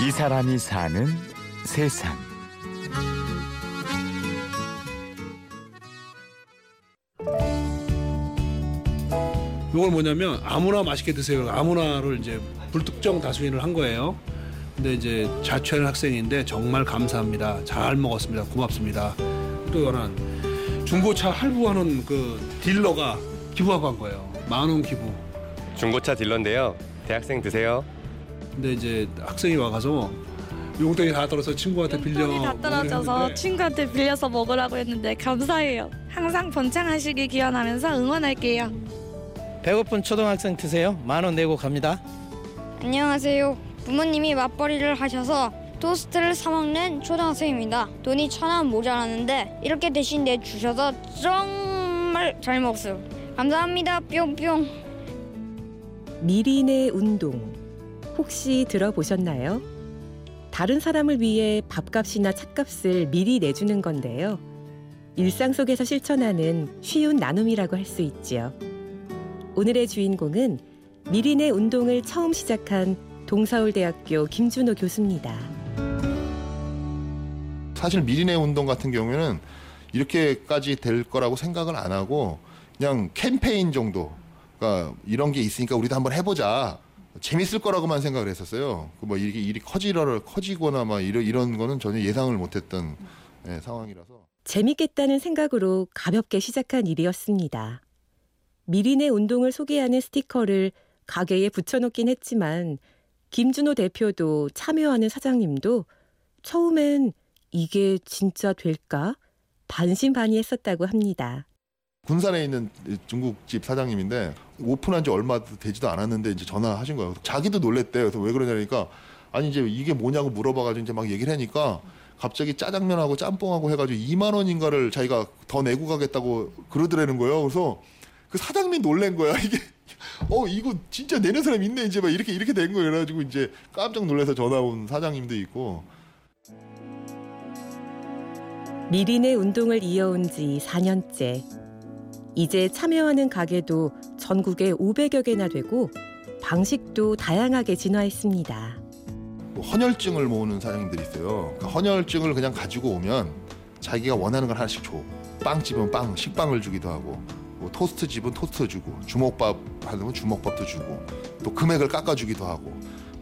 이 사람이 사는 세상. 이걸 뭐냐면 아무나 맛있게 드세요. 아무나를 이제 불특정 다수인을 한 거예요. 근데 이제 자취하는 학생인데 정말 감사합니다. 잘 먹었습니다. 고맙습니다. 또 하나는 중고차 할부하는 그 딜러가 기부하고 한 거예요. 만 원 기부. 중고차 딜러인데요. 대학생 드세요. 근데 이제 학생이 와가서 용돈이 다 떨어서 친구한테 빌려 돈이 다 떨어져서 친구한테 빌려서 먹으라고 했는데 감사해요. 항상 번창하시길 기원하면서 응원할게요. 배고픈 초등학생 드세요. 만 원 내고 갑니다. 안녕하세요. 부모님이 맞벌이를 하셔서 토스트를 사 먹는 초등학생입니다. 돈이 천 원 모자라는데 이렇게 대신 내 주셔서 정말 잘 먹었어요. 감사합니다. 뿅뿅. 미린의 운동 혹시 들어보셨나요? 다른 사람을 위해 밥값이나 차값을 미리 내주는 건데요. 일상 속에서 실천하는 쉬운 나눔이라고 할 수 있지요. 오늘의 주인공은 미린의 운동을 처음 시작한 동서울대학교 김준호 교수입니다. 사실 미리네 운동 같은 경우에는 이렇게까지 될 거라고 생각을 안 하고 그냥 캠페인 정도 그러니까 이런 게 있으니까 우리도 한번 해보자 재밌을 거라고만 생각을 했었어요. 그 뭐 이게 일이 커지러 커지거나 막 이런 이런 거는 전혀 예상을 못했던 예, 상황이라서 재밌겠다는 생각으로 가볍게 시작한 일이었습니다. 미린의 운동을 소개하는 스티커를 가게에 붙여놓긴 했지만 김준호 대표도 참여하는 사장님도 처음엔 이게 진짜 될까 반신반의했었다고 합니다. 군산에 있는 중국집 사장님인데 오픈한 지 얼마 되지도 않았는데 이제 전화하신 거예요. 자기도 놀랬대요. 그래서 왜 그러냐니까 아니 이제 이게 뭐냐고 물어봐가지고 이제 막 얘기를 하니까 갑자기 짜장면하고 짬뽕하고 해가지고 2만 원인가를 자기가 더 내고 가겠다고 그러더라는 거예요. 그래서 그 사장님이 놀란 거야. 이게 어 이거 진짜 내는 사람 있네 이제 막 이렇게 이렇게 된 거예요. 그래가지고 이제 깜짝 놀라서 전화 온 사장님도 있고 미린의 운동을 이어온 지 4년째. 이제 참여하는 가게도 전국에 500여 개나 되고 방식도 다양하게 진화했습니다. 뭐 헌혈증을 모으는 사장님들이 있어요. 그 헌혈증을 그냥 가지고 오면 자기가 원하는 걸 하나씩 줘. 빵집은 빵, 식빵을 주기도 하고, 뭐 토스트 집은 토스트 주고, 주먹밥 하면 주먹밥도 주고, 또 금액을 깎아주기도 하고,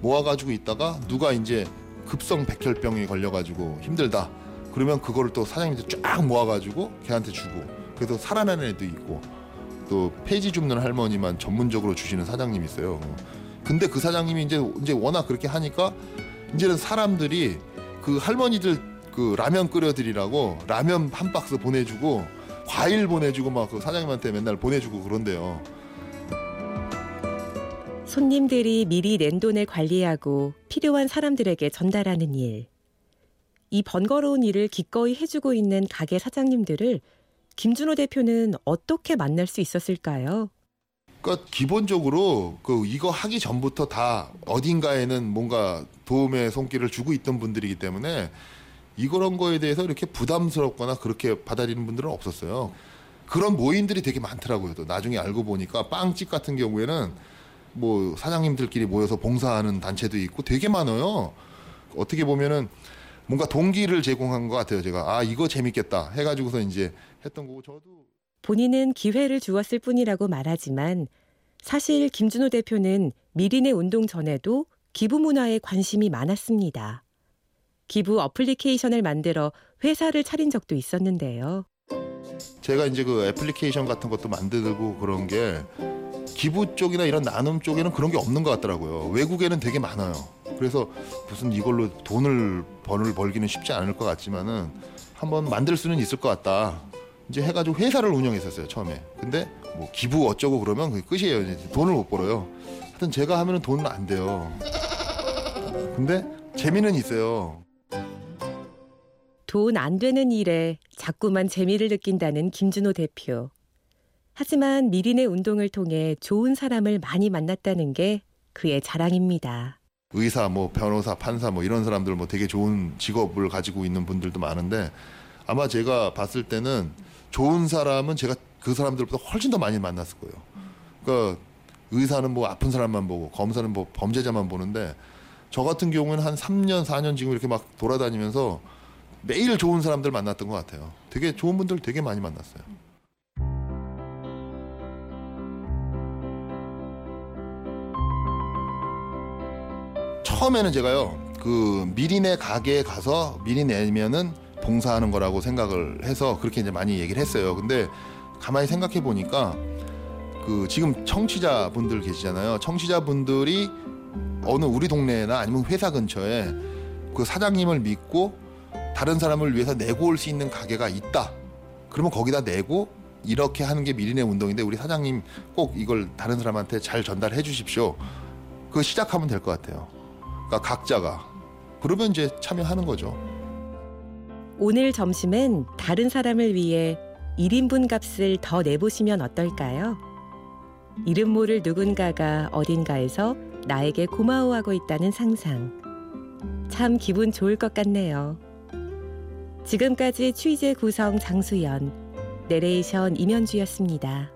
모아가지고 있다가 누가 이제 급성 백혈병에 걸려가지고 힘들다. 그러면 그거를 또 사장님들 쫙 모아가지고 걔한테 주고, 그래서 살아나는 애도 있고, 또 폐지 줍는 할머니만 전문적으로 주시는 사장님이 있어요. 근데 그 사장님이 이제 이제 워낙 그렇게 하니까 이제는 사람들이 그 할머니들 그 라면 끓여드리라고 라면 한 박스 보내주고 과일 보내주고 막 그 사장님한테 맨날 보내주고 그런데요. 손님들이 미리 낸 돈을 관리하고 필요한 사람들에게 전달하는 일. 이 번거로운 일을 기꺼이 해주고 있는 가게 사장님들을 김준호 대표는 어떻게 만날 수 있었을까요? 그러니까 기본적으로 그 이거 하기 전부터 다 어딘가에는 뭔가 도움의 손길을 주고 있던 분들이기 때문에 이런 거에 대해서 이렇게 부담스럽거나 그렇게 받아들이는 분들은 없었어요. 그런 모임들이 되게 많더라고요. 또 나중에 알고 보니까 빵집 같은 경우에는 뭐 사장님들끼리 모여서 봉사하는 단체도 있고 되게 많아요. 어떻게 보면은 뭔가 동기를 제공한 것 같아요. 제가 아 이거 재밌겠다 해가지고서 이제 했던 거고 저도 본인은 기회를 주었을 뿐이라고 말하지만 사실 김준호 대표는 미린의 운동 전에도 기부 문화에 관심이 많았습니다. 기부 어플리케이션을 만들어 회사를 차린 적도 있었는데요. 제가 이제 그 애플리케이션 같은 것도 만들고 그런 게 기부 쪽이나 이런 나눔 쪽에는 그런 게 없는 것 같더라고요. 외국에는 되게 많아요. 그래서 무슨 이걸로 돈을 번을 벌기는 쉽지 않을 것 같지만은 한번 만들 수는 있을 것 같다. 이제 해가지고 회사를 운영했었어요 처음에. 근데 뭐 기부 어쩌고 그러면 그게 끝이에요. 이제 돈을 못 벌어요. 하여튼 제가 하면은 돈은 안 돼요. 근데 재미는 있어요. 돈 안 되는 일에 자꾸만 재미를 느낀다는 김준호 대표. 하지만 미린의 운동을 통해 좋은 사람을 많이 만났다는 게 그의 자랑입니다. 의사, 뭐 변호사, 판사 뭐 이런 사람들 뭐 되게 좋은 직업을 가지고 있는 분들도 많은데 아마 제가 봤을 때는 좋은 사람은 제가 그 사람들보다 훨씬 더 많이 만났을 거예요. 그러니까 의사는 뭐 아픈 사람만 보고 검사는 뭐 범죄자만 보는데 저 같은 경우는 한 3년, 4년 지금 이렇게 막 돌아다니면서 매일 좋은 사람들 만났던 것 같아요. 되게 좋은 분들 되게 많이 만났어요. 처음에는 제가요 그 미리네 가게에 가서 미리 내면은 봉사하는 거라고 생각을 해서 그렇게 이제 많이 얘기를 했어요. 근데 가만히 생각해 보니까 그 지금 청취자 분들 계시잖아요. 청취자 분들이 어느 우리 동네나 아니면 회사 근처에 그 사장님을 믿고 다른 사람을 위해서 내고 올 수 있는 가게가 있다. 그러면 거기다 내고 이렇게 하는 게 미리네 운동인데 우리 사장님 꼭 이걸 다른 사람한테 잘 전달해 주십시오. 그거 시작하면 될 것 같아요. 그러니까 각자가 그러면 이제 참여하는 거죠. 오늘 점심은 다른 사람을 위해 1인분 값을 더 내보시면 어떨까요? 이름 모를 누군가가 어딘가에서 나에게 고마워하고 있다는 상상. 참 기분 좋을 것 같네요. 지금까지 취재 구성 장수연, 내레이션 임현주였습니다.